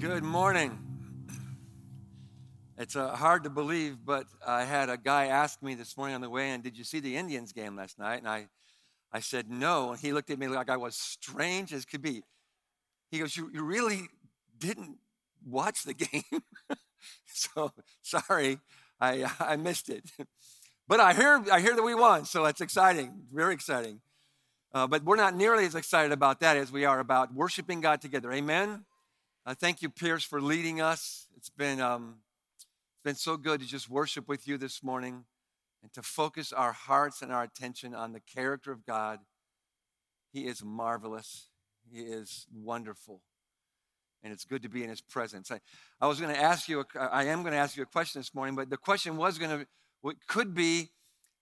Good morning. It's uh, hard to believe, but I had a guy ask me this morning on the way in, Did you see the Indians game last night? And I, I said, No. And he looked at me like I was strange as could be. He goes, You, you really didn't watch the game? so sorry, I, I missed it. But I hear, I hear that we won, so it's exciting, very exciting. Uh, but we're not nearly as excited about that as we are about worshiping God together. Amen? Uh, thank you, Pierce, for leading us. It's been, um, it's been so good to just worship with you this morning and to focus our hearts and our attention on the character of God. He is marvelous, He is wonderful, and it's good to be in His presence. I, I was going to ask you, a, I am going to ask you a question this morning, but the question was going to, what could be,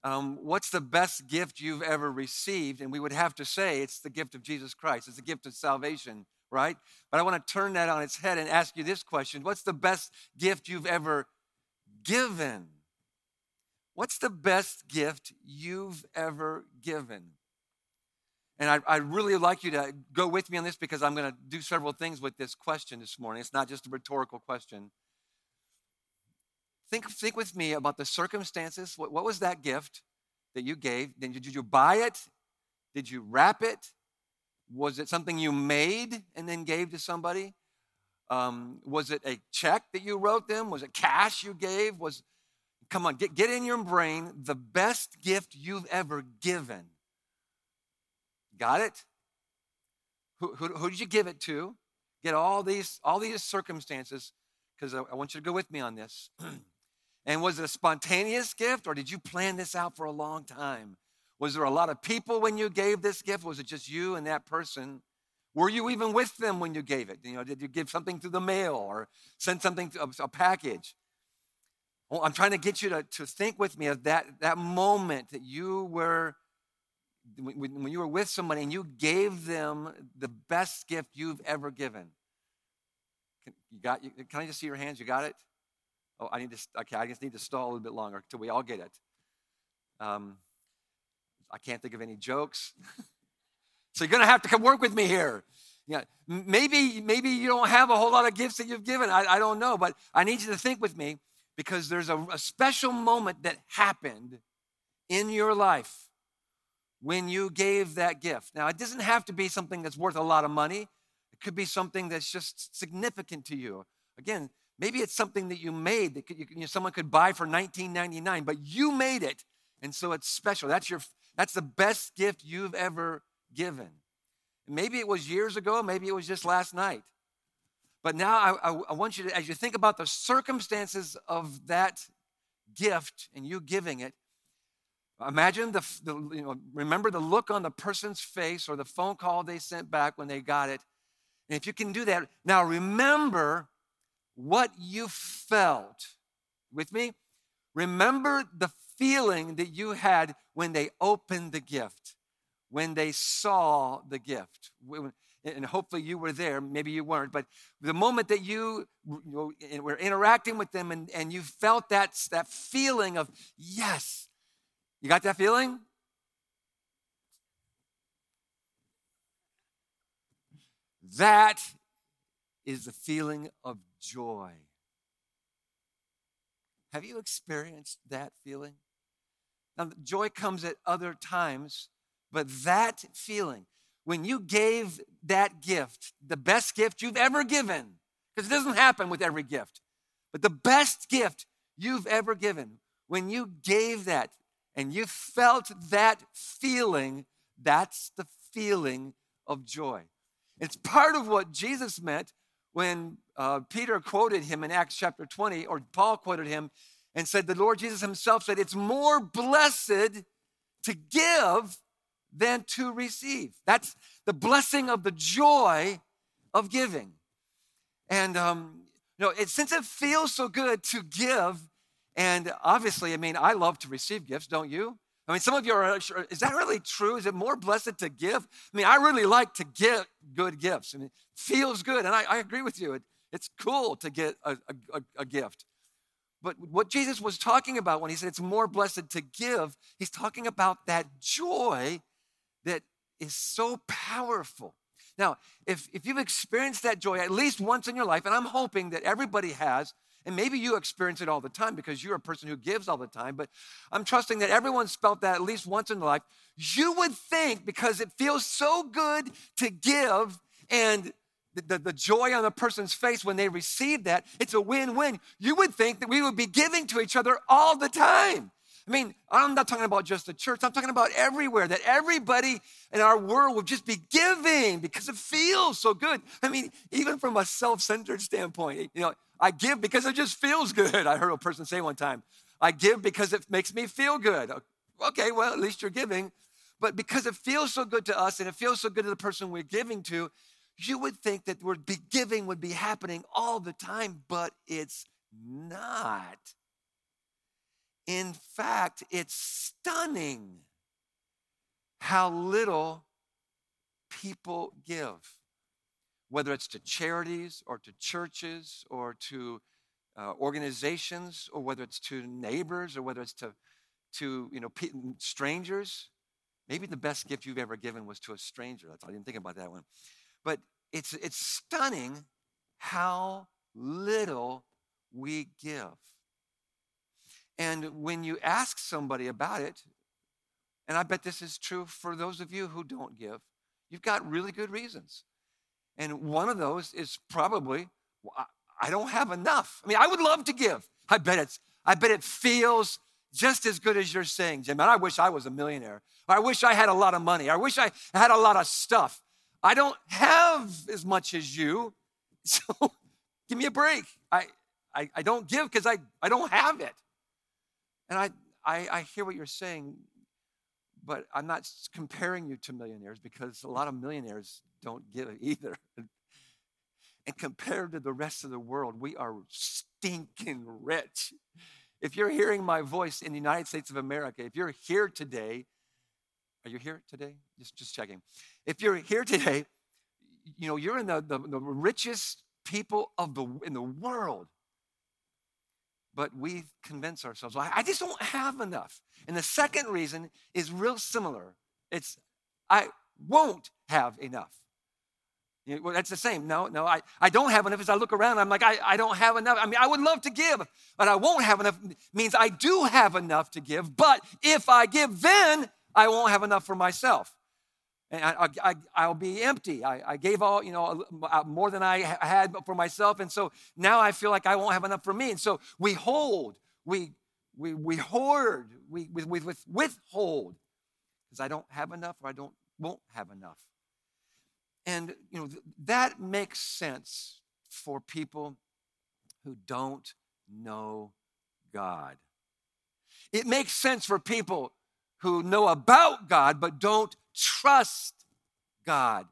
um, what's the best gift you've ever received? And we would have to say it's the gift of Jesus Christ. It's the gift of salvation right? But I want to turn that on its head and ask you this question What's the best gift you've ever given? What's the best gift you've ever given? And I, I really like you to go with me on this because I'm going to do several things with this question this morning. It's not just a rhetorical question. Think, think with me about the circumstances. What, what was that gift that you gave? Then did you buy it? Did you wrap it? Was it something you made and then gave to somebody? Um, was it a check that you wrote them? Was it cash you gave? Was come on, get, get in your brain the best gift you've ever given. Got it? Who, who, who did you give it to? Get all these all these circumstances because I, I want you to go with me on this. and was it a spontaneous gift or did you plan this out for a long time? Was there a lot of people when you gave this gift? Was it just you and that person? Were you even with them when you gave it? You know, did you give something through the mail or send something, to, a package? Well, I'm trying to get you to, to think with me of that, that moment that you were, when, when you were with somebody and you gave them the best gift you've ever given. Can, you got, can I just see your hands? You got it? Oh, I need to, okay, I just need to stall a little bit longer till we all get it. Um, I can't think of any jokes. so you're going to have to come work with me here. Yeah, maybe, maybe you don't have a whole lot of gifts that you've given. I, I don't know, but I need you to think with me because there's a, a special moment that happened in your life when you gave that gift. Now, it doesn't have to be something that's worth a lot of money. It could be something that's just significant to you. Again, maybe it's something that you made that you, you know, someone could buy for 19.99, but you made it, and so it's special. That's your that's the best gift you've ever given. Maybe it was years ago, maybe it was just last night. But now I, I, I, want you to, as you think about the circumstances of that gift and you giving it, imagine the, the, you know, remember the look on the person's face or the phone call they sent back when they got it. And if you can do that, now remember what you felt. With me? Remember the feeling that you had when they opened the gift, when they saw the gift. And hopefully you were there, maybe you weren't, but the moment that you, were interacting with them and, and you felt that, that feeling of, yes, you got that feeling? That is the feeling of joy. Have you experienced that feeling? Now, joy comes at other times, but that feeling, when you gave that gift, the best gift you've ever given, because it doesn't happen with every gift, but the best gift you've ever given, when you gave that and you felt that feeling, that's the feeling of joy. It's part of what Jesus meant when uh, Peter quoted him in Acts chapter 20, or Paul quoted him and said, The Lord Jesus himself said, It's more blessed to give than to receive. That's the blessing of the joy of giving. And, um, you know, it, since it feels so good to give, and obviously, I mean, I love to receive gifts, don't you? I mean, some of you are, is that really true? Is it more blessed to give? I mean, I really like to get good gifts. I mean, it feels good. And I, I agree with you. It, it's cool to get a, a, a gift. But what Jesus was talking about when he said it's more blessed to give, he's talking about that joy that is so powerful. Now, if, if you've experienced that joy at least once in your life, and I'm hoping that everybody has, and maybe you experience it all the time because you're a person who gives all the time, but I'm trusting that everyone's felt that at least once in their life. You would think because it feels so good to give and the, the, joy on a person's face when they receive that, it's a win win. You would think that we would be giving to each other all the time. I mean, I'm not talking about just the church, I'm talking about everywhere, that everybody in our world would just be giving because it feels so good. I mean, even from a self centered standpoint, you know, I give because it just feels good. I heard a person say one time, I give because it makes me feel good. Okay, well, at least you're giving. But because it feels so good to us and it feels so good to the person we're giving to, you would think that would be giving would be happening all the time, but it's not. In fact, it's stunning how little people give, whether it's to charities or to churches or to uh, organizations or whether it's to neighbors or whether it's to, to you know, strangers. Maybe the best gift you've ever given was to a stranger. That's I didn't think about that one. But it's, it's stunning how little we give. And when you ask somebody about it, and I bet this is true for those of you who don't give, you've got really good reasons. And one of those is probably, I don't have enough. I mean, I would love to give. I bet it's, I bet it feels just as good as you're saying, Jim. And I wish I was a millionaire. I wish I had a lot of money. I wish I had a lot of stuff. I don't have as much as you. So give me a break. I, I, I don't give because I, I don't have it. And I, I, I hear what you're saying, but I'm not comparing you to millionaires because a lot of millionaires don't give either. And compared to the rest of the world, we are stinking rich. If you're hearing my voice in the United States of America, if you're here today, are you here today? Just, just checking. If you're here today, you know, you're in the, the, the richest people of the, in the world but we convince ourselves, well, I just don't have enough. And the second reason is real similar. It's, I won't have enough. You know, well, that's the same. No, no, I, I don't have enough. As I look around, I'm like, I, I don't have enough. I mean, I would love to give, but I won't have enough. Means I do have enough to give, but if I give, then I won't have enough for myself and I, will be empty. I, I, gave all, you know, uh, more than I had for myself. And so now I feel like I won't have enough for me. And so we hold, we, we, we hoard, we, we, we withhold because I don't have enough or I don't, won't have enough. And, you know, that makes sense for people who don't know God. It makes sense for people who know about God but don't trust God.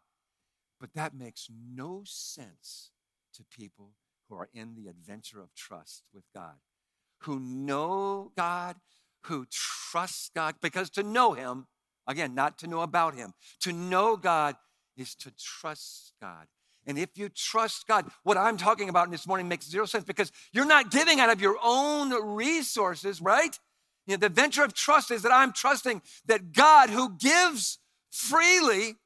But that makes no sense to people who are in the adventure of trust with God, who know God, who trust God, because to know Him, again, not to know about Him, to know God is to trust God. And if you trust God, what I'm talking about this morning makes zero sense because you're not giving out of your own resources, right? You know, the venture of trust is that I'm trusting that God, who gives freely,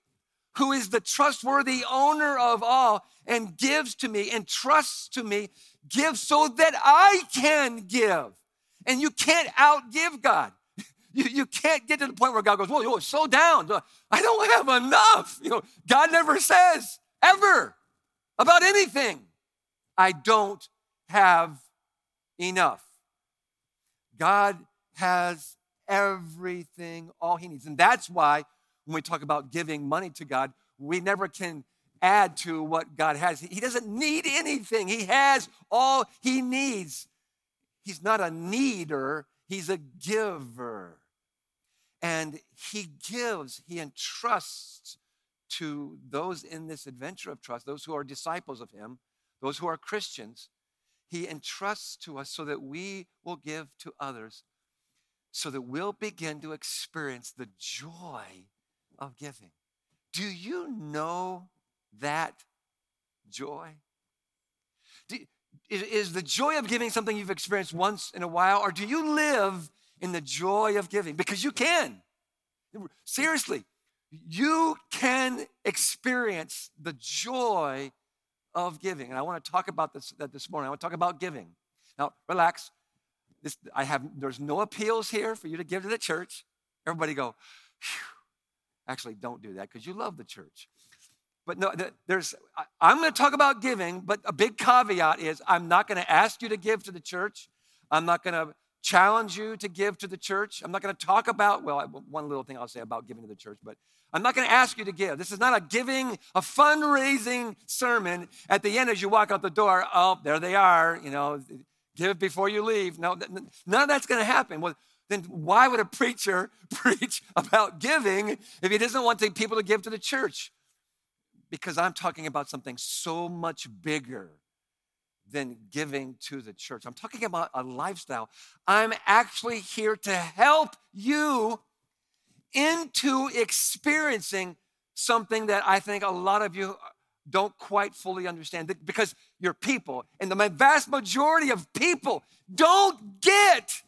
who is the trustworthy owner of all, and gives to me and trusts to me, gives so that I can give. And you can't outgive God. You, you can't get to the point where God goes, Whoa, whoa, slow down. I don't have enough. You know, God never says ever about anything. I don't have enough. God has everything, all he needs. And that's why when we talk about giving money to God, we never can add to what God has. He doesn't need anything, He has all He needs. He's not a needer, He's a giver. And He gives, He entrusts to those in this adventure of trust, those who are disciples of Him, those who are Christians. He entrusts to us so that we will give to others so that we'll begin to experience the joy of giving. Do you know that joy? Do, is, the joy of giving something you've experienced once in a while, or do you live in the joy of giving? Because you can. Seriously, you can experience the joy of giving. And I want to talk about this that this morning. I want to talk about giving. Now, relax. This, I have there's no appeals here for you to give to the church. Everybody go, actually don't do that because you love the church. But no, there's I'm going to talk about giving, but a big caveat is I'm not going to ask you to give to the church. I'm not going to challenge you to give to the church. I'm not going to talk about, well, one little thing I'll say about giving to the church, but I'm not going to ask you to give. This is not a giving, a fundraising sermon. At the end, as you walk out the door, oh, there they are, you know, give before you leave. No, none of that's going to happen. Well, then why would a preacher preach about giving if he doesn't want the people to give to the church? Because I'm talking about something so much bigger than giving to the church. I'm talking about a lifestyle. I'm actually here to help you into experiencing something that I think a lot of you don't quite fully understand because you're people, and the vast majority of people don't get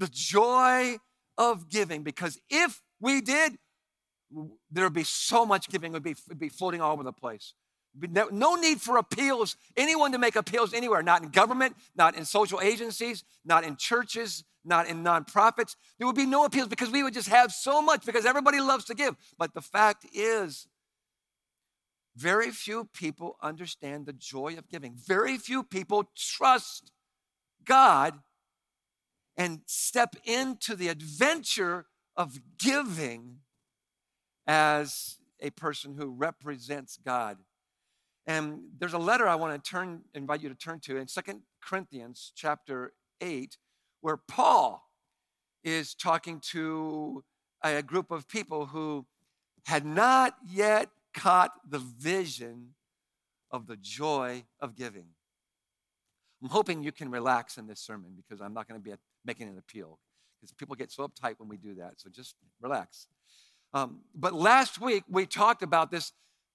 the joy of giving because if we did, there would be so much giving, would be, be floating all over the place. No need for appeals, anyone to make appeals anywhere, not in government, not in social agencies, not in churches, not in nonprofits. There would be no appeals because we would just have so much because everybody loves to give. But the fact is, very few people understand the joy of giving. Very few people trust God and step into the adventure of giving as a person who represents God. And there's a letter I want to turn, invite you to turn to in Second Corinthians chapter 8, where Paul is talking to a group of people who had not yet caught the vision of the joy of giving. I'm hoping you can relax in this sermon because I'm not going to be making an appeal because people get so uptight when we do that. So just relax. Um, but last week we talked about this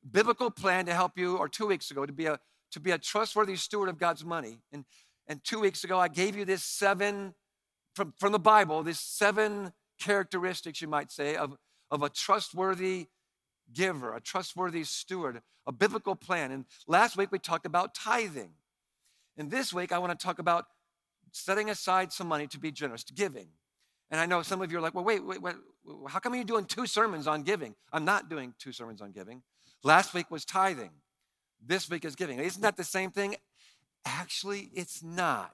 biblical plan to help you, or two weeks ago, to be a to be a trustworthy steward of God's money. And and two weeks ago I gave you this seven from, from the Bible, this seven characteristics, you might say, of, of a trustworthy giver, a trustworthy steward, a biblical plan. And last week we talked about tithing. And this week I want to talk about setting aside some money to be generous, to giving. And I know some of you are like, well, wait, wait, wait, how come you're doing two sermons on giving? I'm not doing two sermons on giving. Last week was tithing. This week is giving. Isn't that the same thing? Actually, it's not.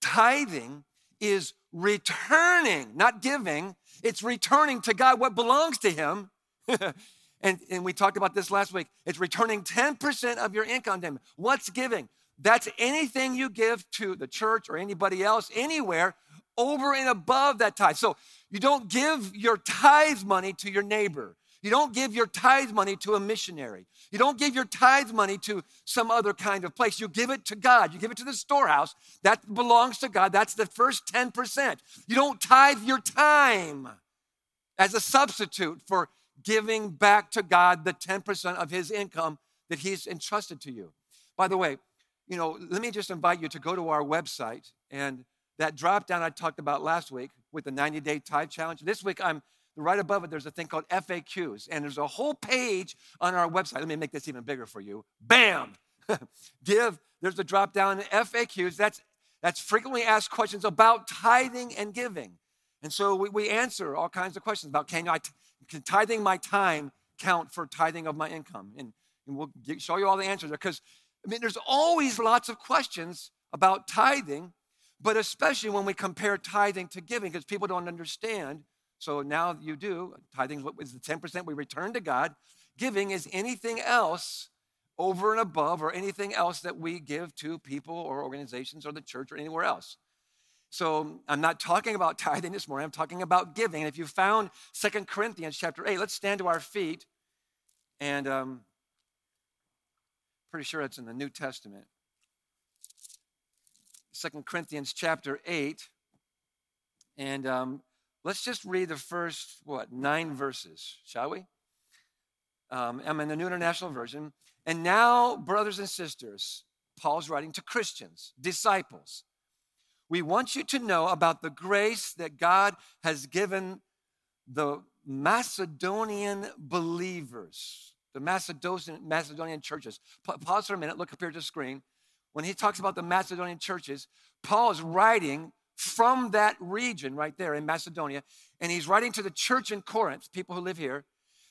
Tithing is returning, not giving, it's returning to God what belongs to Him. and, and we talked about this last week. It's returning 10% of your income to Him. What's giving? That's anything you give to the church or anybody else, anywhere, over and above that tithe. So you don't give your tithe money to your neighbor. You don't give your tithe money to a missionary. You don't give your tithe money to some other kind of place. You give it to God. You give it to the storehouse. That belongs to God. That's the first 10%. You don't tithe your time as a substitute for giving back to God the 10% of his income that he's entrusted to you. By the way, you know, let me just invite you to go to our website and that drop down I talked about last week with the 90 day tithe challenge. This week, I'm right above it, there's a thing called FAQs, and there's a whole page on our website. Let me make this even bigger for you. Bam! Give, there's a drop down FAQs. That's, that's frequently asked questions about tithing and giving. And so we, we answer all kinds of questions about can, I, can tithing my time count for tithing of my income? And, and we'll show you all the answers because I mean, there's always lots of questions about tithing, but especially when we compare tithing to giving, because people don't understand. So now you do. Tithing is the 10% we return to God. Giving is anything else over and above or anything else that we give to people or organizations or the church or anywhere else. So I'm not talking about tithing this morning. I'm talking about giving. And if you found Second Corinthians chapter 8, let's stand to our feet. And um, pretty sure it's in the New Testament. Second Corinthians chapter 8. And um, let's just read the first, what, nine verses, shall we? Um, I'm in the New International Version. And now, brothers and sisters, Paul's writing to Christians, disciples. We want you to know about the grace that God has given the, Macedonian believers, the Macedonian, Macedonian churches. Pa- pause for a minute, look up here at the screen. When he talks about the Macedonian churches, Paul is writing from that region right there in Macedonia, and he's writing to the church in Corinth, people who live here.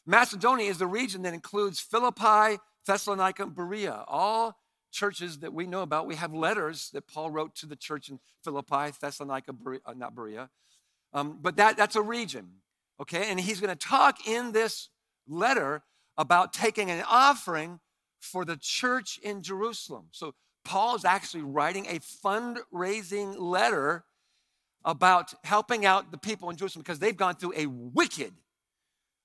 Macedonia is the region that includes Philippi, Thessalonica, and Berea, all churches that we know about. We have letters that Paul wrote to the church in Philippi, Thessalonica, Berea, uh, not Berea. Um, but that, that's a region, okay? And he's to talk in this letter about taking an offering for the church in Jerusalem. So Paul is actually writing a fundraising letter about helping out the people in Jerusalem because they've gone through a wicked,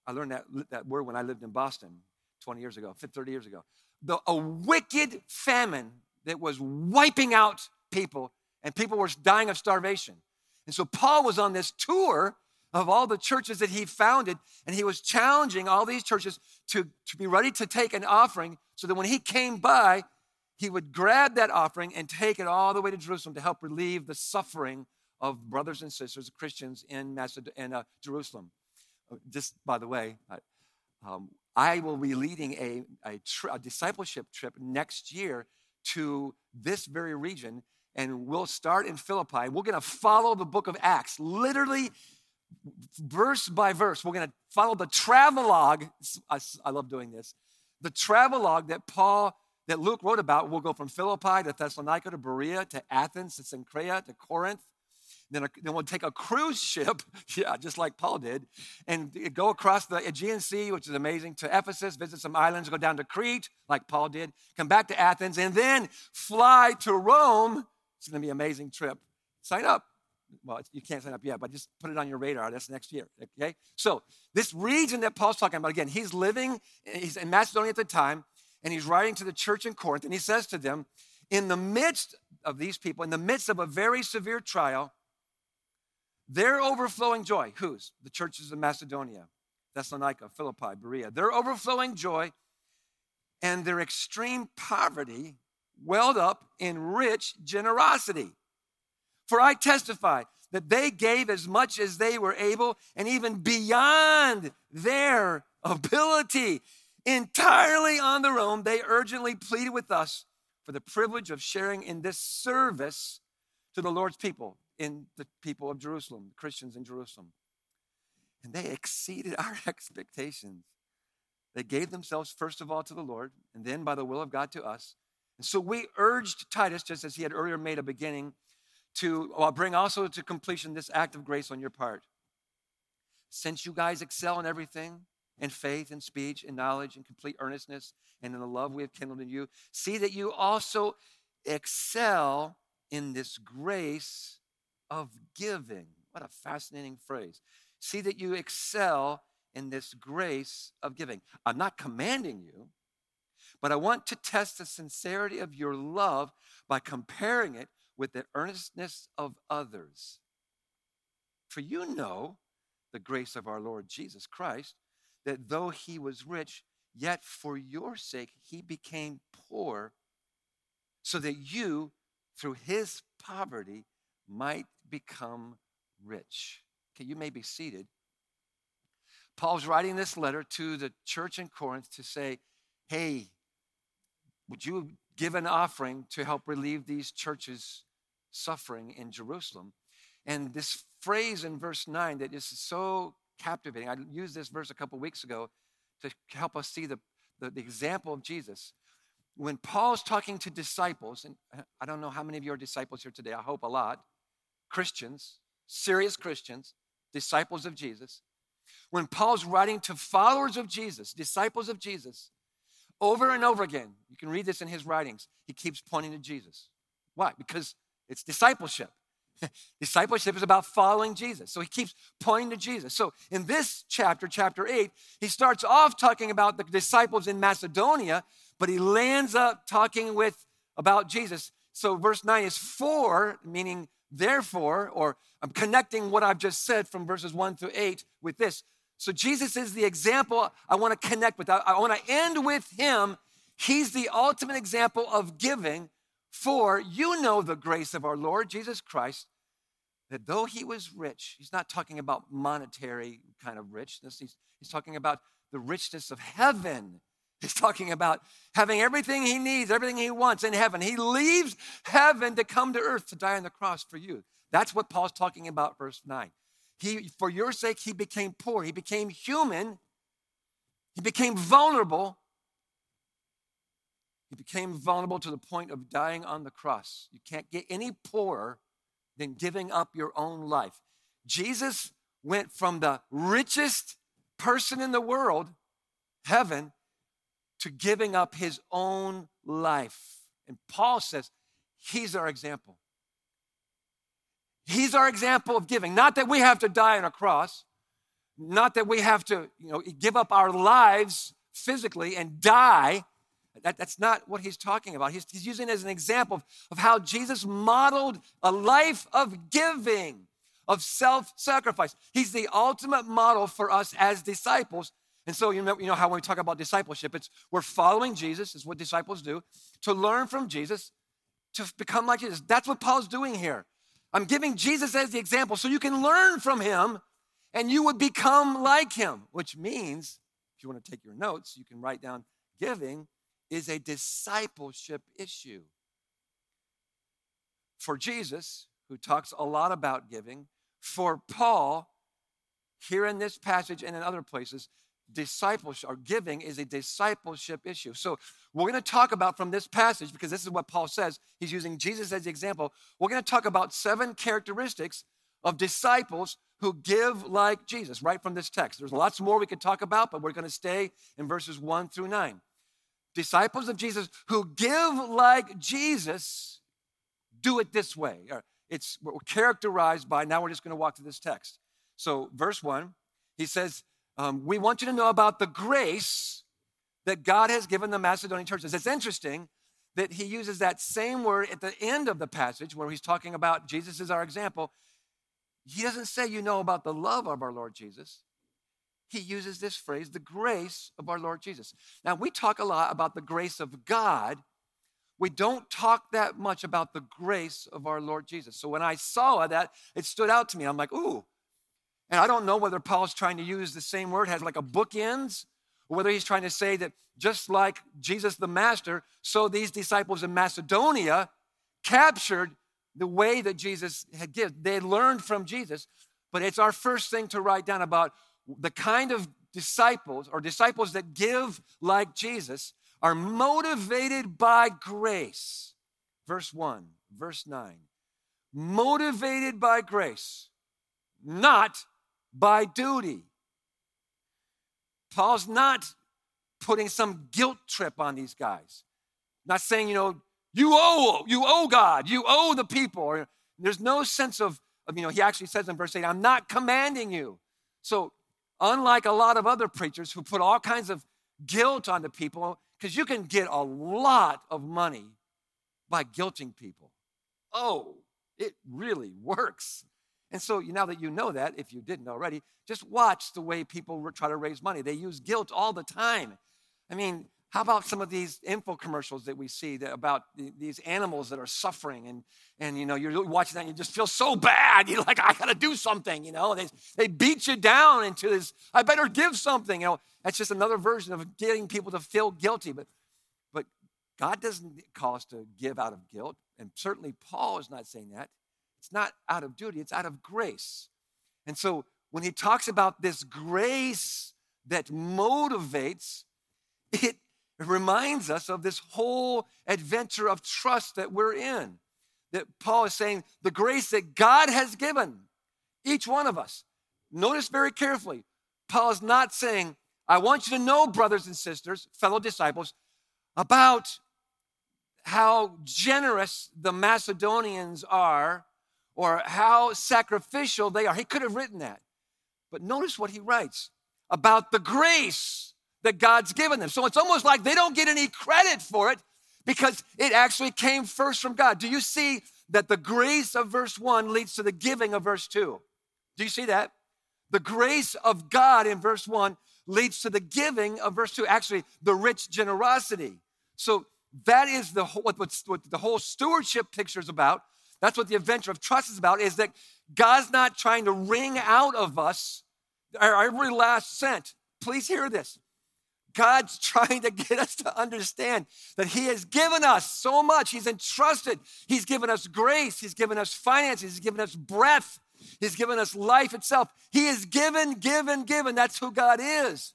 I learned that, that word when I lived in Boston 20 years ago, 30 years ago. The, a wicked famine that was wiping out people, and people were dying of starvation. And so Paul was on this tour of all the churches that he founded, and he was challenging all these churches to, to be ready to take an offering so that when he came by, he would grab that offering and take it all the way to Jerusalem to help relieve the suffering of brothers and sisters, Christians in, in uh, Jerusalem. Uh, just by the way, I, um, I will be leading a, a, a discipleship trip next year to this very region and we'll start in Philippi. We're going to follow the book of Acts, literally verse by verse. We're going to follow the travelogue. I, I love doing this. The travelogue that Paul, that Luke wrote about, we'll go from Philippi to Thessalonica to Berea to Athens to Cenchrea to Corinth. Then, a, then we'll take a cruise ship, yeah, just like Paul did, and go across the Aegean Sea, which is amazing, to Ephesus, visit some islands, go down to Crete, like Paul did, come back to Athens, and then fly to Rome it's going to be an amazing trip. Sign up. Well, you can't sign up yet, but just put it on your radar. That's next year. Okay? So, this region that Paul's talking about, again, he's living, he's in Macedonia at the time, and he's writing to the church in Corinth, and he says to them, in the midst of these people, in the midst of a very severe trial, their overflowing joy, whose? The churches of Macedonia, Thessalonica, Philippi, Berea, their overflowing joy and their extreme poverty welled up in rich generosity. For I testify that they gave as much as they were able and even beyond their ability. Entirely on their own, they urgently pleaded with us for the privilege of sharing in this service to the Lord's people, in the people of Jerusalem, Christians in Jerusalem. And they exceeded our expectations. They gave themselves first of all to the Lord, and then by the will of God to us. And so we urged Titus, just as he had earlier made a beginning, to well, bring also to completion this act of grace on your part. Since you guys excel in everything, in faith and speech and knowledge and complete earnestness and in the love we have kindled in you, see that you also excel in this grace of giving. What a fascinating phrase. See that you excel in this grace of giving. I'm not commanding you, but I want to test the sincerity of your love by comparing it with the earnestness of others. For you know the grace of our Lord Jesus Christ, that though he was rich, yet for your sake he became poor, so that you, through his poverty, might become rich. Okay, you may be seated. Paul's writing this letter to the church in Corinth to say, hey, would you give an offering to help relieve these churches' suffering in Jerusalem? And this phrase in verse 9 that is so captivating, I used this verse a couple weeks ago to help us see the, the, the example of Jesus. When Paul's talking to disciples, and I don't know how many of you are disciples here today, I hope a lot, Christians, serious Christians, disciples of Jesus. When Paul's writing to followers of Jesus, disciples of Jesus, over and over again, you can read this in his writings, he keeps pointing to Jesus. Why? Because it's discipleship. discipleship is about following Jesus. So he keeps pointing to Jesus. So in this chapter, chapter 8, he starts off talking about the disciples in Macedonia, but he lands up talking with about Jesus. So verse 9 is for, meaning therefore, or I'm connecting what I've just said from verses 1 through 8 with this. So Jesus is the example I want to connect with. I, I want to end with him. He's the ultimate example of giving, for you know the grace of our Lord Jesus Christ, that though he was rich, he's not talking about monetary kind of richness, he's, he's talking about the richness of heaven. He's talking about having everything he needs, everything he wants in heaven. He leaves heaven to come to earth to die on the cross for you. That's what Paul's talking about, verse 9. He, for your sake, he became poor. He became human. He became vulnerable. He became vulnerable to the point of dying on the cross. You can't get any poorer than giving up your own life. Jesus went from the richest person in the world, heaven, to giving up his own life. And Paul says he's our example. He's our example of giving. Not that we have to die on a cross, not that we have to, you know, give up our lives physically and die. That, that's not what he's talking about. He's, he's using it as an example of, of how Jesus modeled a life of giving, of self sacrifice. He's the ultimate model for us as disciples. And so, you know, you know how when we talk about discipleship, it's we're following Jesus, is what disciples do, to learn from Jesus, to become like Jesus. That's what Paul's doing here. I'm giving Jesus as the example so you can learn from him and you would become like him, which means, if you want to take your notes, you can write down giving is a discipleship issue. For Jesus, who talks a lot about giving, for Paul, here in this passage and in other places, discipleship or giving is a discipleship issue. So we're going to talk about from this passage, because this is what Paul says, he's using Jesus as the example. We're going to talk about seven characteristics of disciples who give like Jesus, right from this text. There's lots more we could talk about, but we're going to stay in verses one through nine. Disciples of Jesus who give like Jesus do it this way. It's we're characterized by, now we're just going to walk through this text. So, verse one, he says, um, We want you to know about the grace that God has given the Macedonian churches. It's interesting that he uses that same word at the end of the passage where he's talking about Jesus is our example. He doesn't say, You know about the love of our Lord Jesus. He uses this phrase, the grace of our Lord Jesus. Now, we talk a lot about the grace of God. We don't talk that much about the grace of our Lord Jesus. So when I saw that, it stood out to me. I'm like, ooh. And I don't know whether Paul's trying to use the same word, has like a bookends, or whether he's trying to say that just like Jesus the Master, so these disciples in Macedonia captured the way that Jesus had given. They learned from Jesus, but it's our first thing to write down about the kind of disciples or disciples that give like Jesus are motivated by grace. Verse 1, verse 9. Motivated by grace, not by duty. Paul's not putting some guilt trip on these guys. Not saying, you know, you owe, you owe God, you owe the people. Or, there's no sense of, of, you know, he actually says in verse 8, I'm not commanding you. So, unlike a lot of other preachers who put all kinds of guilt on the people, because you can get a lot of money by guilting people. Oh, it really works. And so now that you know that, if you didn't already, just watch the way people try to raise money. They use guilt all the time. I mean, how about some of these info commercials that we see that about these animals that are suffering and, and you know, you're watching that and you just feel so bad. You're like, I gotta do something, you know. They, they beat you down into this, I better give something. You know, that's just another version of getting people to feel guilty. But but God doesn't call us to give out of guilt. And certainly Paul is not saying that. It's not out of duty, it's out of grace. And so when he talks about this grace that motivates, it reminds us of this whole adventure of trust that we're in. That Paul is saying the grace that God has given each one of us. Notice very carefully, Paul is not saying, I want you to know, brothers and sisters, fellow disciples, about how generous the Macedonians are or how sacrificial they are. He could have written that. But notice what he writes about the grace that God's given them. So it's almost like they don't get any credit for it because it actually came first from God. Do you see that the grace of verse 1 leads to the giving of verse 2? Do you see that? The grace of God in verse 1 leads to the giving of verse 2, actually, the rich generosity. So that is the whole, what, what the whole stewardship picture is about That's what the adventure of trust is about, is that God's not trying to wring out of us our every last cent. Please hear this. God's trying to get us to understand that He has given us so much. He's entrusted. He's given us grace. He's given us finances. He's given us breath. He's given us life itself. He is given, given, given. That's who God is.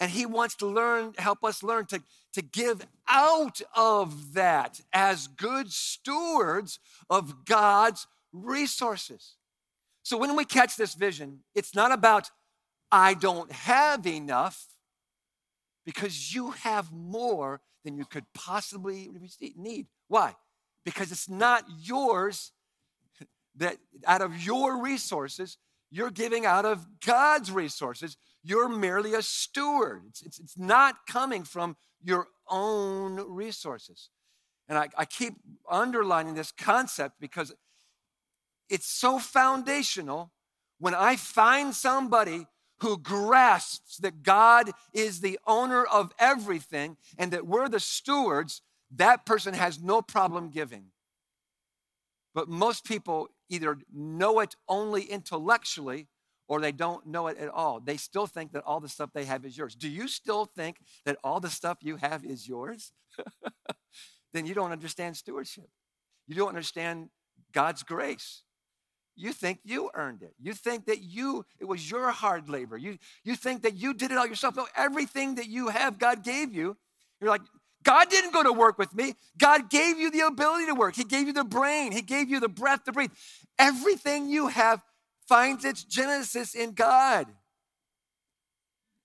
And He wants to learn, help us learn to, to give out of that as good stewards of God's resources. So when we catch this vision, it's not about, I don't have enough, because you have more than you could possibly need. Why? Because it's not yours that out of your resources, you're giving out of God's resources. You're merely a steward. It's, it's, it's not coming from your own resources. And I, I keep underlining this concept because it's so foundational. When I find somebody who grasps that God is the owner of everything and that we're the stewards, that person has no problem giving. But most people either know it only intellectually or they don't know it at all. They still think that all the stuff they have is yours. Do you still think that all the stuff you have is yours? then you don't understand stewardship. You don't understand God's grace. You think you earned it. You think that you, it was your hard labor. You, you think that you did it all yourself. No, everything that you have, God gave you. You're like, God didn't go to work with me. God gave you the ability to work. He gave you the brain. He gave you the breath to breathe. Everything you have finds its genesis in God.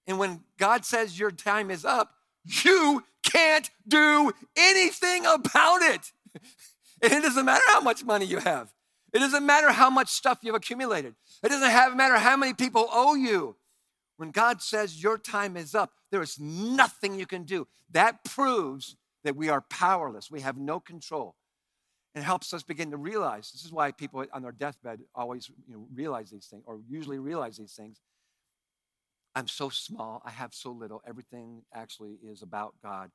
And when God says your time is up, you can't do anything about it. And it doesn't matter how much money you have. It doesn't matter how much stuff you've accumulated. It doesn't have, matter how many people owe you. When God says your time is up, there is nothing you can do. That proves that we are powerless. We have no control. It helps us begin to realize this is why people on their deathbed always you know, realize these things, or usually realize these things. I'm so small, I have so little. Everything actually is about God.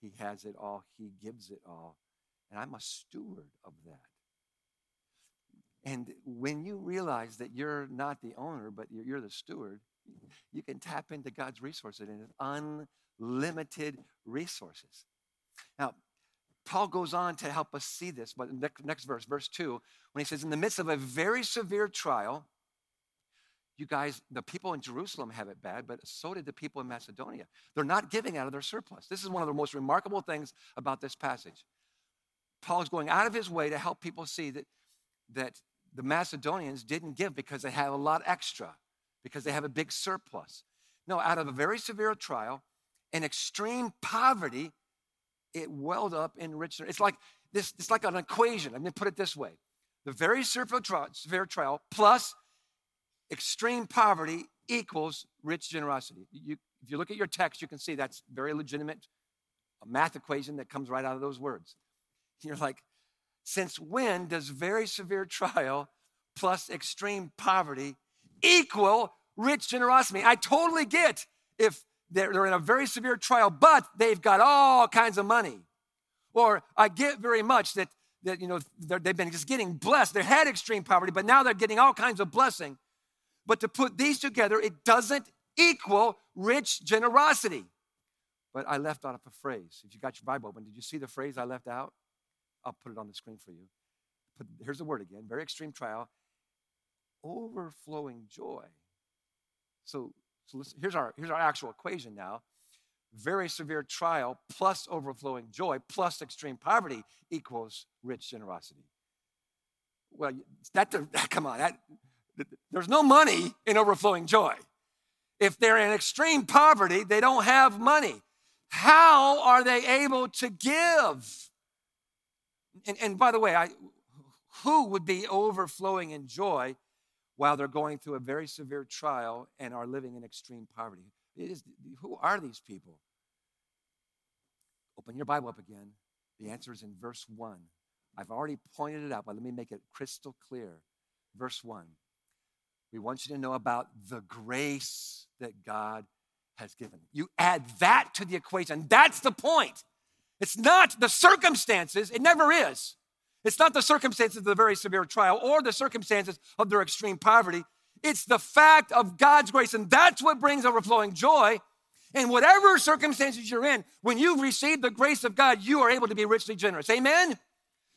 He has it all, He gives it all. And I'm a steward of that. And when you realize that you're not the owner, but you're the steward, you can tap into God's resources and unlimited resources. Now, Paul goes on to help us see this, but next, next verse, verse 2, when he says, In the midst of a very severe trial, you guys, the people in Jerusalem have it bad, but so did the people in Macedonia. They're not giving out of their surplus. This is one of the most remarkable things about this passage. Paul's going out of his way to help people see that, that the Macedonians didn't give because they have a lot extra, because they have a big surplus. No, out of a very severe trial and extreme poverty, it welled up in richness. It's like this, it's like an equation. Let me put it this way. The very severe trial, plus extreme poverty equals rich generosity. You, if you look at your text, you can see that's very legitimate math equation that comes right out of those words. You're like, since when does very severe trial plus extreme poverty equal rich generosity? I totally get if they're, in a very severe trial, but they've got all kinds of money. Or I get very much that, that you know, they've been just getting blessed. They had extreme poverty, but now they're getting all kinds of blessing. But to put these together, it doesn't equal rich generosity. But I left out a phrase. If you got your Bible open, did you see the phrase I left out? I'll put it on the screen for you. But here's the word again very extreme trial, overflowing joy. So, so here's, our, here's our actual equation now. Very severe trial plus overflowing joy plus extreme poverty equals rich generosity. Well, that, come on, that, there's no money in overflowing joy. If they're in extreme poverty, they don't have money. How are they able to give? And, and by the way, I, who would be overflowing in joy while they're going through a very severe trial and are living in extreme poverty? It is, who are these people? Open your Bible up again. The answer is in verse 1. I've already pointed it out, but let me make it crystal clear. Verse 1. We want you to know about the grace that God has given. You add that to the equation. That's the point. It's not the circumstances, it never is. It's not the circumstances of the very severe trial or the circumstances of their extreme poverty. It's the fact of God's grace, and that's what brings overflowing joy. And whatever circumstances you're in, when you've received the grace of God, you are able to be richly generous. Amen?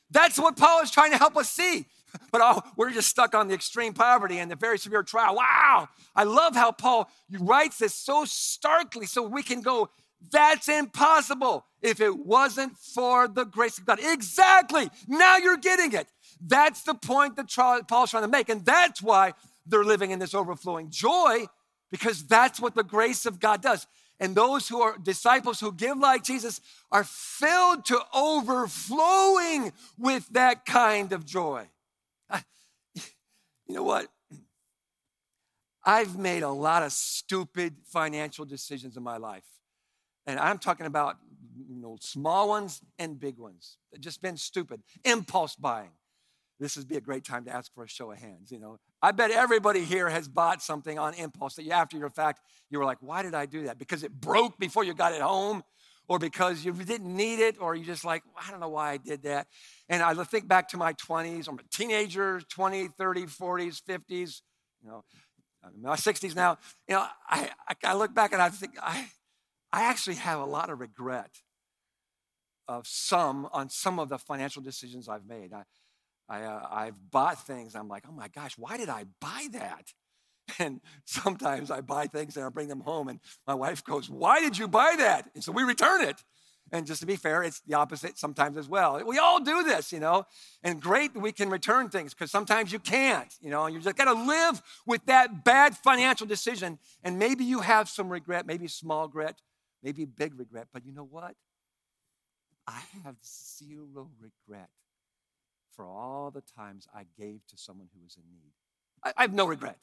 That's what Paul is trying to help us see. But oh, we're just stuck on the extreme poverty and the very severe trial. Wow. I love how Paul writes this so starkly so we can go, that's impossible if it wasn't for the grace of God. Exactly. Now you're getting it. That's the point that Paul's trying to make. And that's why they're living in this overflowing joy, because that's what the grace of God does. And those who are disciples who give like Jesus are filled to overflowing with that kind of joy. Uh, you know what? I've made a lot of stupid financial decisions in my life. And I'm talking about you know, small ones and big ones. Just been stupid. Impulse buying. This would be a great time to ask for a show of hands. You know, I bet everybody here has bought something on impulse that you, after your fact, you were like, why did I do that? Because it broke before you got it home, or because you didn't need it, or you just like, I don't know why I did that. And I think back to my 20s, I'm a teenager, 20, 30, 40s, 50s, you know, I'm in my 60s now. You know, I, I look back and I think I, I actually have a lot of regret of some on some of the financial decisions I've made. I, I, uh, I've bought things. I'm like, oh my gosh, why did I buy that? And sometimes I buy things and I bring them home, and my wife goes, Why did you buy that? And so we return it. And just to be fair, it's the opposite sometimes as well. We all do this, you know. And great that we can return things because sometimes you can't, you know. You just got to live with that bad financial decision. And maybe you have some regret, maybe small regret, maybe big regret. But you know what? I have zero regret for all the times I gave to someone who was in need. I, I have no regret.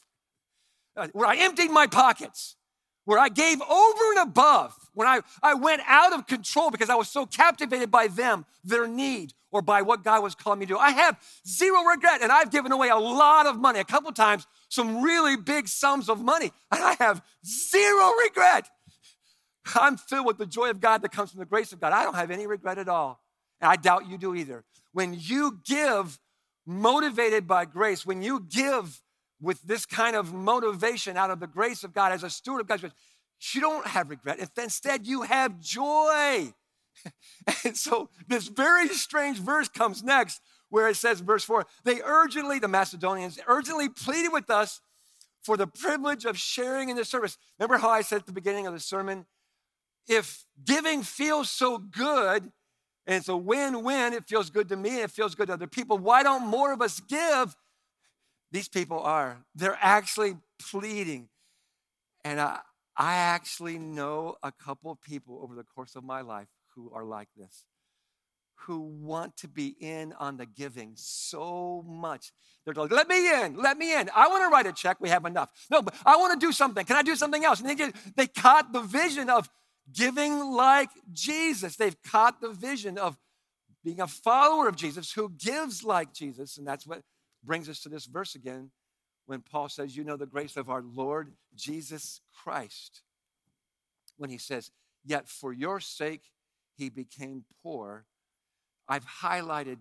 Uh, where I emptied my pockets, where I gave over and above, when I, I went out of control because I was so captivated by them, their need, or by what God was calling me to do. I have zero regret, and I've given away a lot of money, a couple times, some really big sums of money, and I have zero regret. I'm filled with the joy of God that comes from the grace of God. I don't have any regret at all. And I doubt you do either. When you give motivated by grace, when you give with this kind of motivation out of the grace of God as a steward of God's grace, you don't have regret. If instead you have joy. and so this very strange verse comes next where it says, verse 4, they urgently, the Macedonians, urgently pleaded with us for the privilege of sharing in the service. Remember how I said at the beginning of the sermon? If giving feels so good, and it's a win win. It feels good to me, it feels good to other people. Why don't more of us give? These people are. They're actually pleading. And I, I actually know a couple of people over the course of my life who are like this, who want to be in on the giving so much. They're like, let me in, let me in. I want to write a check, we have enough. No, but I want to do something. Can I do something else? And they, get, they caught the vision of giving like Jesus. They've caught the vision of being a follower of Jesus who gives like Jesus. And that's what brings us to this verse again when Paul says, You know the grace of our Lord Jesus Christ. When he says, Yet for your sake he became poor. I've highlighted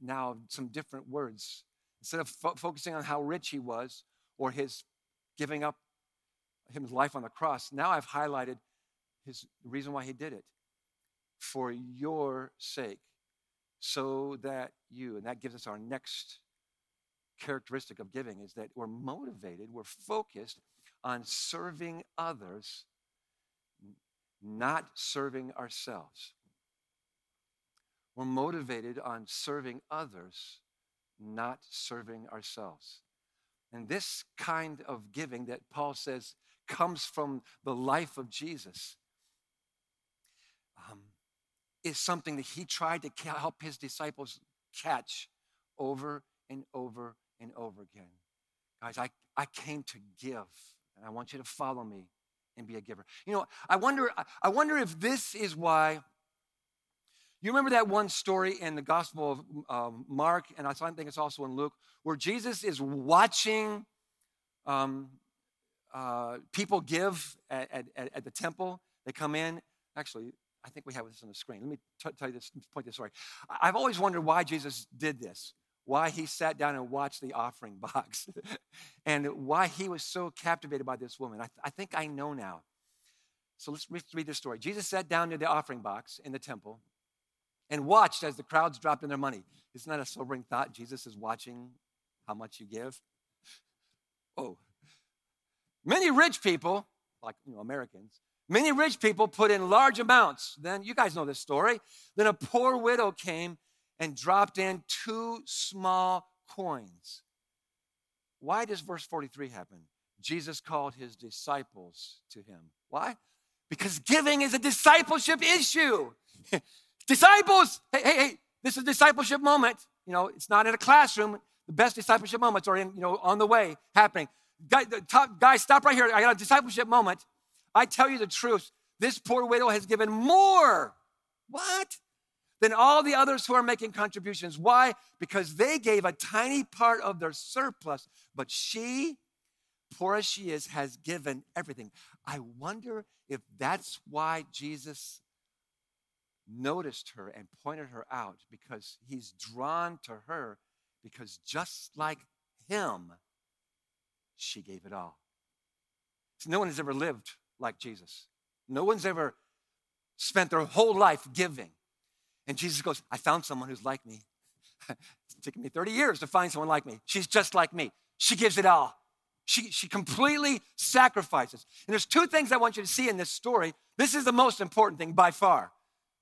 now some different words. Instead of fo- focusing on how rich he was or his giving up his life on the cross, now I've highlighted his reason why he did it for your sake so that you and that gives us our next characteristic of giving is that we're motivated we're focused on serving others not serving ourselves. We're motivated on serving others not serving ourselves. And this kind of giving that paul says comes from the life of jesus is something that he tried to help his disciples catch over and over and over again. Guys, I, I came to give, and I want you to follow me and be a giver. You know, I wonder, I wonder if this is why. You remember that one story in the Gospel of um, Mark, and I think it's also in Luke, where Jesus is watching um, uh, people give at, at, at the temple. They come in. Actually, I think we have this on the screen. Let me t- tell you this, point this story. I've always wondered why Jesus did this, why he sat down and watched the offering box, and why he was so captivated by this woman. I, I think I know now. So let's read this story. Jesus sat down near the offering box in the temple and watched as the crowds dropped in their money. Isn't that a sobering thought? Jesus is watching how much you give. Oh, many rich people, like you know, Americans, many rich people put in large amounts. Then you guys know this story. Then a poor widow came and dropped in two small coins. Why does verse 43 happen? Jesus called his disciples to him. Why? Because giving is a discipleship issue. Disciples, hey, hey, hey, this is a discipleship moment. You know, it's not in a classroom. The best discipleship moments are in, you know, on the way happening. Guy, top, guys, stop right here. I got a discipleship moment. I tell you the truth. This poor widow has given more. What? Than all the others who are making contributions. Why? Because they gave a tiny part of their surplus, but she, poor as she is, has given everything. I wonder if that's why Jesus noticed her and pointed her out because he's drawn to her because just like him, she gave it all. See, no one has ever lived like Jesus. No one's ever spent their whole life giving. And Jesus goes, I found someone who's like me. it's taken me 30 years to find someone like me. She's just like me. She gives it all. She, she completely sacrifices. And there's two things I want you to see in this story. This is the most important thing by far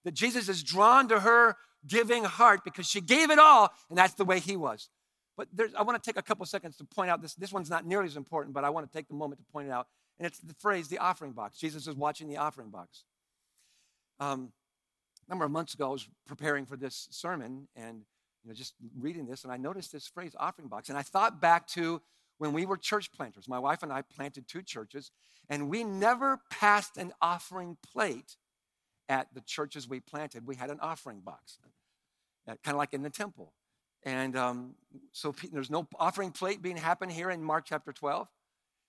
that Jesus is drawn to her giving heart because she gave it all, and that's the way he was. But I want to take a couple seconds to point out this. This one's not nearly as important, but I want to take the moment to point it out. And it's the phrase, the offering box. Jesus is watching the offering box. Um, a number of months ago, I was preparing for this sermon and you know, just reading this, and I noticed this phrase, offering box. And I thought back to when we were church planters. My wife and I planted two churches, and we never passed an offering plate at the churches we planted, we had an offering box, kind of like in the temple. And um, so there's no offering plate being happened here in Mark chapter 12.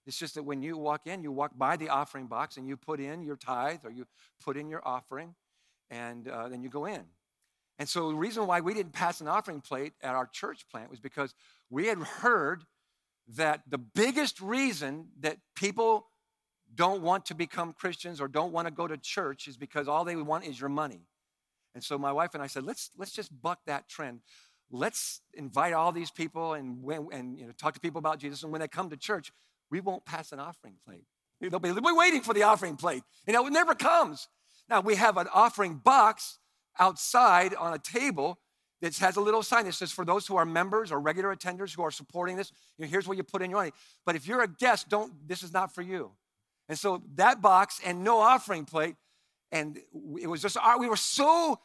It's just that when you walk in, you walk by the offering box and you put in your tithe or you put in your offering, and uh, then you go in. And so the reason why we didn't pass an offering plate at our church plant was because we had heard that the biggest reason that people don't want to become Christians or don't want to go to church is because all they want is your money. And so my wife and I said, let's, let's just buck that trend. Let's invite all these people and, and you know, talk to people about Jesus. And when they come to church, we won't pass an offering plate. They'll be, be waiting for the offering plate. You know, it never comes. Now, we have an offering box outside on a table that has a little sign that says, for those who are members or regular attenders who are supporting this, you know, here's where you put in your money. But if you're a guest, don't, this is not for you. And so that box and no offering plate, and it was just, we were so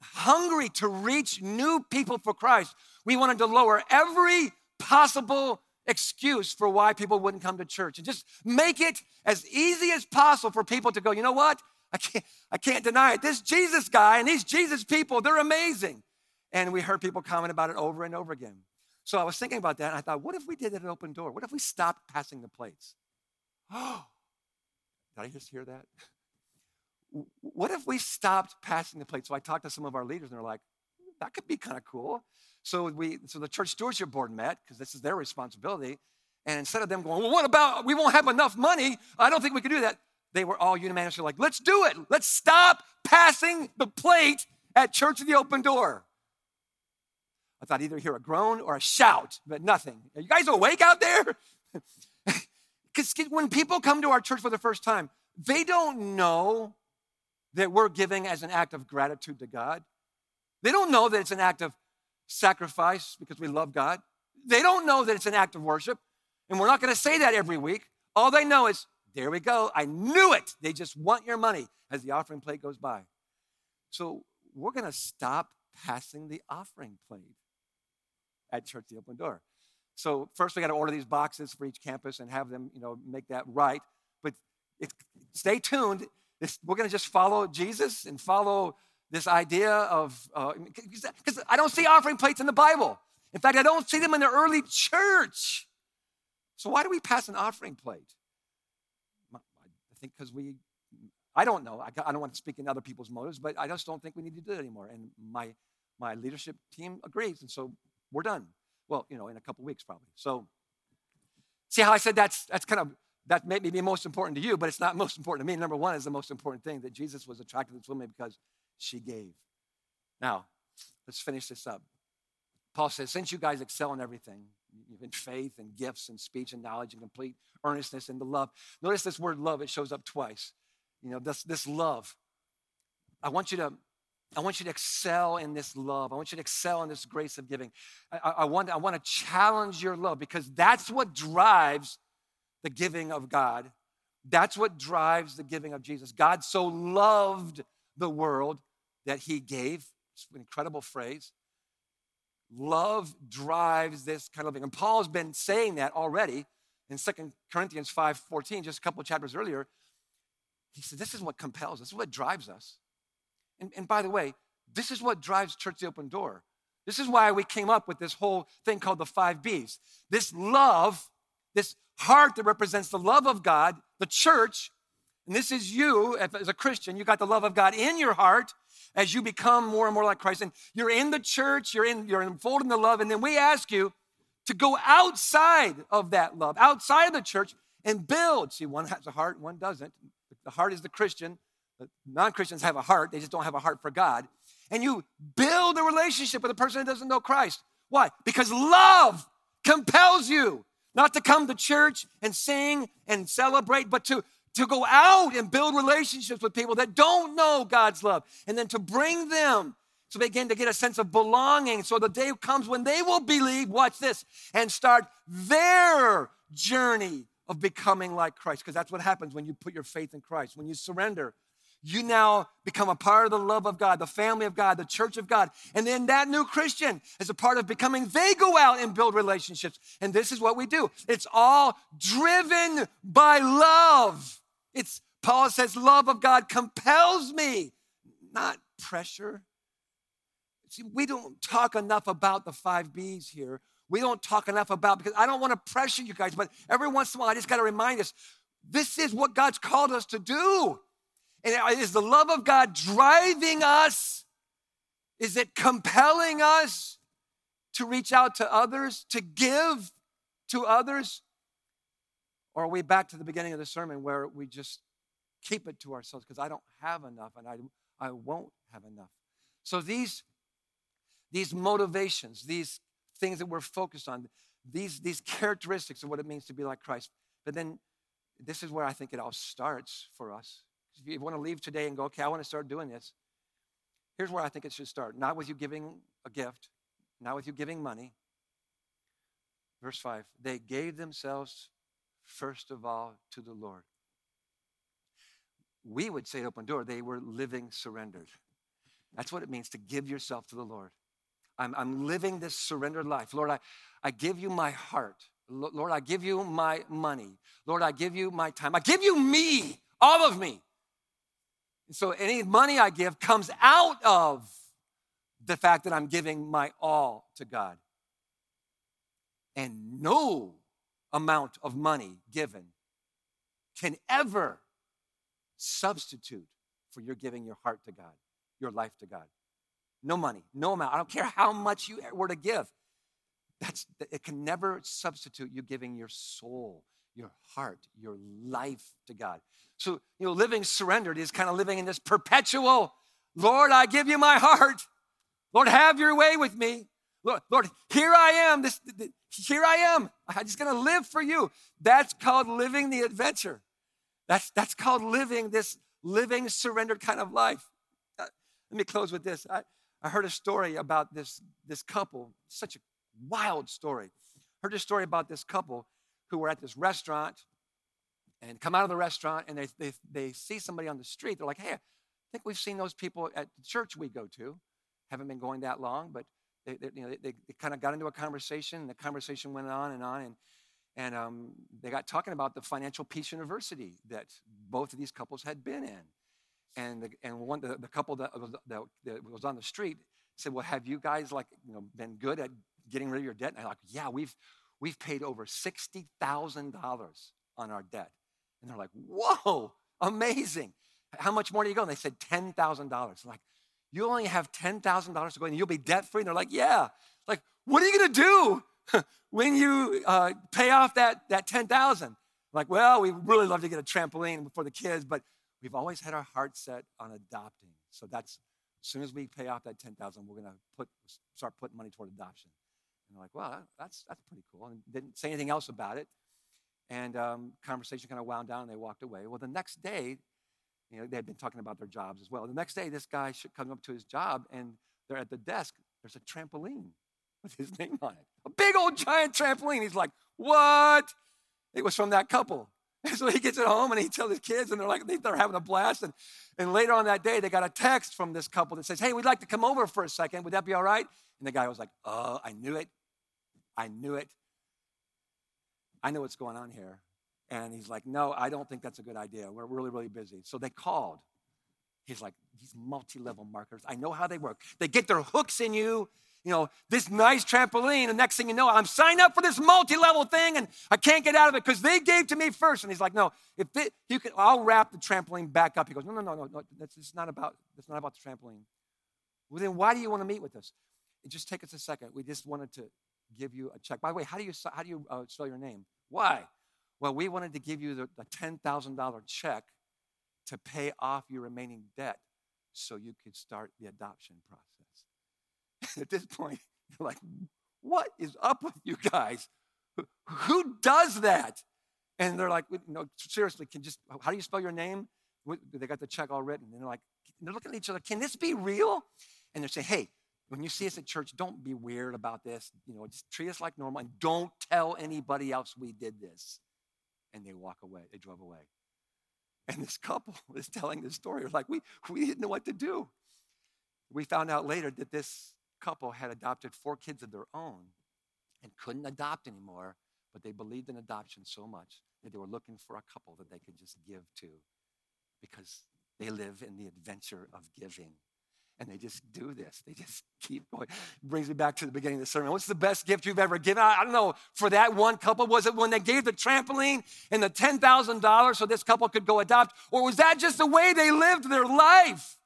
hungry to reach new people for Christ. We wanted to lower every possible excuse for why people wouldn't come to church and just make it as easy as possible for people to go, you know what? I can't, I can't deny it. This Jesus guy and these Jesus people, they're amazing. And we heard people comment about it over and over again. So I was thinking about that and I thought, what if we did it an open door? What if we stopped passing the plates? Oh, did I just hear that? What if we stopped passing the plates? So I talked to some of our leaders, and they're like, that could be kind of cool. So we, so the church stewardship board met because this is their responsibility. And instead of them going, well, what about we won't have enough money? I don't think we can do that. They were all unanimously like, let's do it. Let's stop passing the plate at Church of the Open Door. I thought either hear a groan or a shout, but nothing. Are you guys awake out there? Because when people come to our church for the first time, they don't know that we're giving as an act of gratitude to God. They don't know that it's an act of sacrifice because we love God. They don't know that it's an act of worship. And we're not going to say that every week. All they know is, there we go. I knew it. They just want your money as the offering plate goes by. So we're going to stop passing the offering plate at Church the Open Door. So first we got to order these boxes for each campus and have them, you know, make that right. But it, stay tuned. It's, we're going to just follow Jesus and follow this idea of because uh, I don't see offering plates in the Bible. In fact, I don't see them in the early church. So why do we pass an offering plate? I think because we I don't know. I, don't want to speak in other people's motives, but I just don't think we need to do it anymore. And my, my leadership team agrees. And so we're done. Well, you know, in a couple weeks probably. So see how I said that's, that's kind of, that may be most important to you, but it's not most important to me. Number one is the most important thing that Jesus was attracted to this woman because she gave. Now, let's finish this up. Paul says, since you guys excel in everything, in faith and gifts and speech and knowledge and complete earnestness and the love. Notice this word love, it shows up twice. You know, this, this love. I want you to I want you to excel in this love. I want you to excel in this grace of giving. I, I, want, I want to challenge your love because that's what drives the giving of God. That's what drives the giving of Jesus. God so loved the world that he gave. It's an incredible phrase. Love drives this kind of thing. And Paul's been saying that already in Second Corinthians 5 14, just a couple chapters earlier. He said, This is what compels, us, this is what drives us. And, and by the way, this is what drives Church the Open Door. This is why we came up with this whole thing called the five B's. This love, this heart that represents the love of God, the church, and this is you as a Christian, you got the love of God in your heart as you become more and more like Christ. And you're in the church, you're in, you're enfolded in the love, and then we ask you to go outside of that love, outside of the church, and build. See, one has a heart, one doesn't. The heart is the Christian. Non Christians have a heart, they just don't have a heart for God. And you build a relationship with a person that doesn't know Christ. Why? Because love compels you not to come to church and sing and celebrate, but to to go out and build relationships with people that don't know God's love, and then to bring them so they begin to get a sense of belonging. So the day comes when they will believe, watch this, and start their journey of becoming like Christ. Because that's what happens when you put your faith in Christ. When you surrender, you now become a part of the love of God, the family of God, the church of God. And then that new Christian, is a part of becoming, they go out and build relationships. And this is what we do it's all driven by love. It's Paul says, love of God compels me, not pressure. See, we don't talk enough about the five B's here. We don't talk enough about because I don't want to pressure you guys, but every once in a while I just got to remind us this is what God's called us to do. And is the love of God driving us? Is it compelling us to reach out to others, to give to others? Or are we back to the beginning of the sermon where we just keep it to ourselves because I don't have enough and I, I won't have enough? So these, these motivations, these things that we're focused on, these, these characteristics of what it means to be like Christ. But then this is where I think it all starts for us. If you want to leave today and go, okay, I want to start doing this, here's where I think it should start. Not with you giving a gift, not with you giving money. Verse 5 they gave themselves first of all to the Lord. We would say Open Door, they were living surrendered. That's what it means to give yourself to the Lord. I'm, I'm living this surrendered life. Lord, I, I give you my heart. Lord, I give you my money. Lord, I give you my time. I give you me, all of me. So any money I give comes out of the fact that I'm giving my all to God. And no amount of money given can ever substitute for your giving your heart to God, your life to God. No money, no amount. I don't care how much you were to give. That's it can never substitute you giving your soul, your heart, your life to God. So, you know, living surrendered is kind of living in this perpetual, Lord, I give you my heart. Lord, have your way with me. Lord, Lord, here I am. This, here I am. I'm just going to live for you. That's called living the adventure. That's, that's called living this living surrendered kind of life. Uh, let me close with this. I, I heard a story about this, this couple, such a wild story. Heard a story about this couple who were at this restaurant and come out of the restaurant and they, they, they see somebody on the street. They're like, hey, I think we've seen those people at the church we go to. Haven't been going that long, but they, they, you know, they, they kind of got into a conversation, and the conversation went on and on, and, and um, they got talking about the Financial Peace University that both of these couples had been in. And, the, and one, the, the couple that was, that, that was on the street said, well, have you guys like, you know, been good at getting rid of your debt? And I'm like, yeah, we've, we've paid over $60,000 on our debt. And they're like, whoa, amazing. How much more do you go? And they said $10,000. Like, you only have $10,000 to go and you'll be debt free. And they're like, yeah. Like, what are you going to do when you uh, pay off that, that 10,000? Like, well, we really love to get a trampoline for the kids, but we've always had our heart set on adopting. So that's as soon as we pay off that 10,000, we're going to put start putting money toward adoption. And they're like, well, that's that's pretty cool. And didn't say anything else about it. And um, conversation kind of wound down, and they walked away. Well, the next day, you know, they had been talking about their jobs as well. The next day, this guy comes up to his job, and they're at the desk. There's a trampoline with his name on it, a big old giant trampoline. He's like, "What?" It was from that couple. And so he gets it home and he tells his kids, and they're like, they're having a blast. And, and later on that day, they got a text from this couple that says, Hey, we'd like to come over for a second. Would that be all right? And the guy was like, Oh, I knew it. I knew it. I know what's going on here. And he's like, No, I don't think that's a good idea. We're really, really busy. So they called. He's like, These multi level marketers, I know how they work. They get their hooks in you you know, this nice trampoline. And next thing you know, I'm signed up for this multi-level thing and I can't get out of it because they gave to me first. And he's like, no, if it, you can, I'll wrap the trampoline back up. He goes, no, no, no, no, no. That's it's not about, it's not about the trampoline. Well, then why do you want to meet with us? It just take us a second. We just wanted to give you a check. By the way, how do you, how do you uh, spell your name? Why? Well, we wanted to give you the, the $10,000 check to pay off your remaining debt so you could start the adoption process. at this point, you're like, what is up with you guys? Who does that? And they're like, no, seriously, can just, how do you spell your name? They got the check all written. And they're like, they're looking at each other, can this be real? And they're saying, hey, when you see us at church, don't be weird about this. You know, just treat us like normal and don't tell anybody else we did this. And they walk away. They drove away. And this couple is telling this story. They're like, we, we didn't know what to do. We found out later that this couple had adopted four kids of their own and couldn't adopt anymore, but they believed in adoption so much that they were looking for a couple that they could just give to because they live in the adventure of giving. And they just do this. They just keep going. Brings me back to the beginning of the sermon. What's the best gift you've ever given? I don't know. For that one couple, was it when they gave the trampoline and the $10,000 so this couple could go adopt? Or was that just the way they lived their life?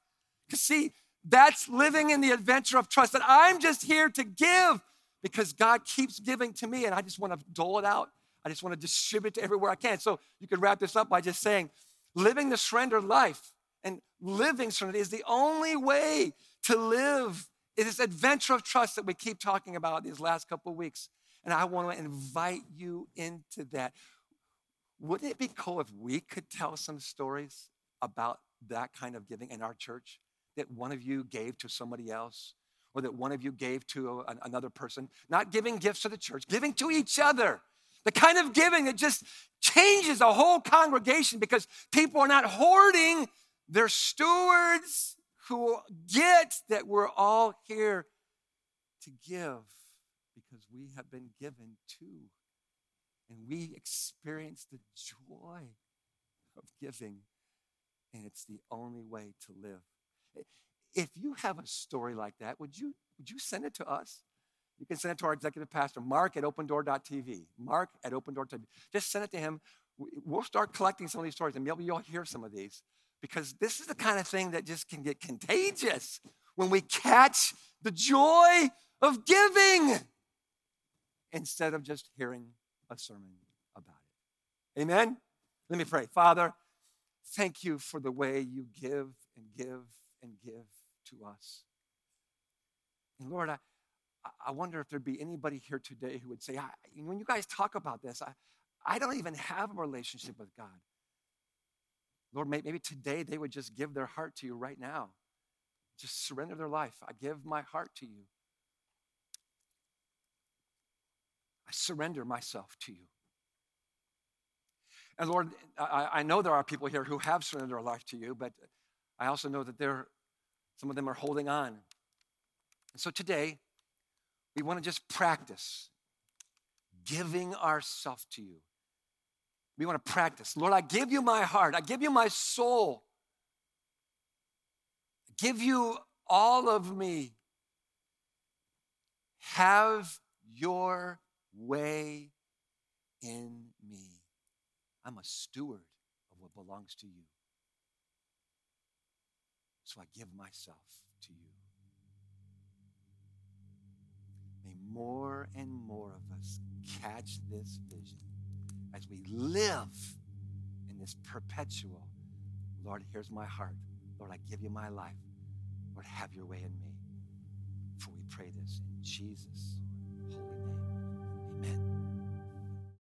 Because, see, that's living in the adventure of trust that I'm just here to give because God keeps giving to me and I just want to dole it out. I just want to distribute to everywhere I can. So you could wrap this up by just saying, living the surrendered life and living surrender is the only way to live in this adventure of trust that we keep talking about these last couple of weeks. And I want to invite you into that. Wouldn't it be cool if we could tell some stories about that kind of giving in our church? that one of you gave to somebody else or that one of you gave to a, another person, not giving gifts to the church, giving to each other. The kind of giving that just changes a whole congregation because people are not hoarding, they're stewards who get that we're all here to give because we have been given to. And we experience the joy of giving. And it's the only way to live. If you have a story like that, would you, would you send it to us? You can send it to our executive pastor, Mark at opendoor.tv. Mark at opendoor.tv. Just send it to him. We'll start collecting some of these stories, and maybe you'll hear some of these because this is the kind of thing that just can get contagious when we catch the joy of giving instead of just hearing a sermon about it. Amen? Let me pray. Father, thank you for the way you give and give and give to us. And Lord, I, I wonder if there'd be anybody here today who would say, when you guys talk about this, I, I don't even have a relationship with God. Lord, maybe today they would just give their heart to you right now. Just surrender their life. I give my heart to you. I surrender myself to you. And Lord, I, I know there are people here who have surrendered their life to you, but I also know that there, some of them are holding on. And so today, we want to just practice giving ourselves to you. We want to practice. Lord, I give you my heart. I give you my soul. I give you all of me. Have your way in me. I'm a steward of what belongs to you. So I give myself to you. May more and more of us catch this vision as we live in this perpetual, Lord, here's my heart. Lord, I give you my life. Lord, have your way in me. For we pray this in Jesus' holy name. Amen.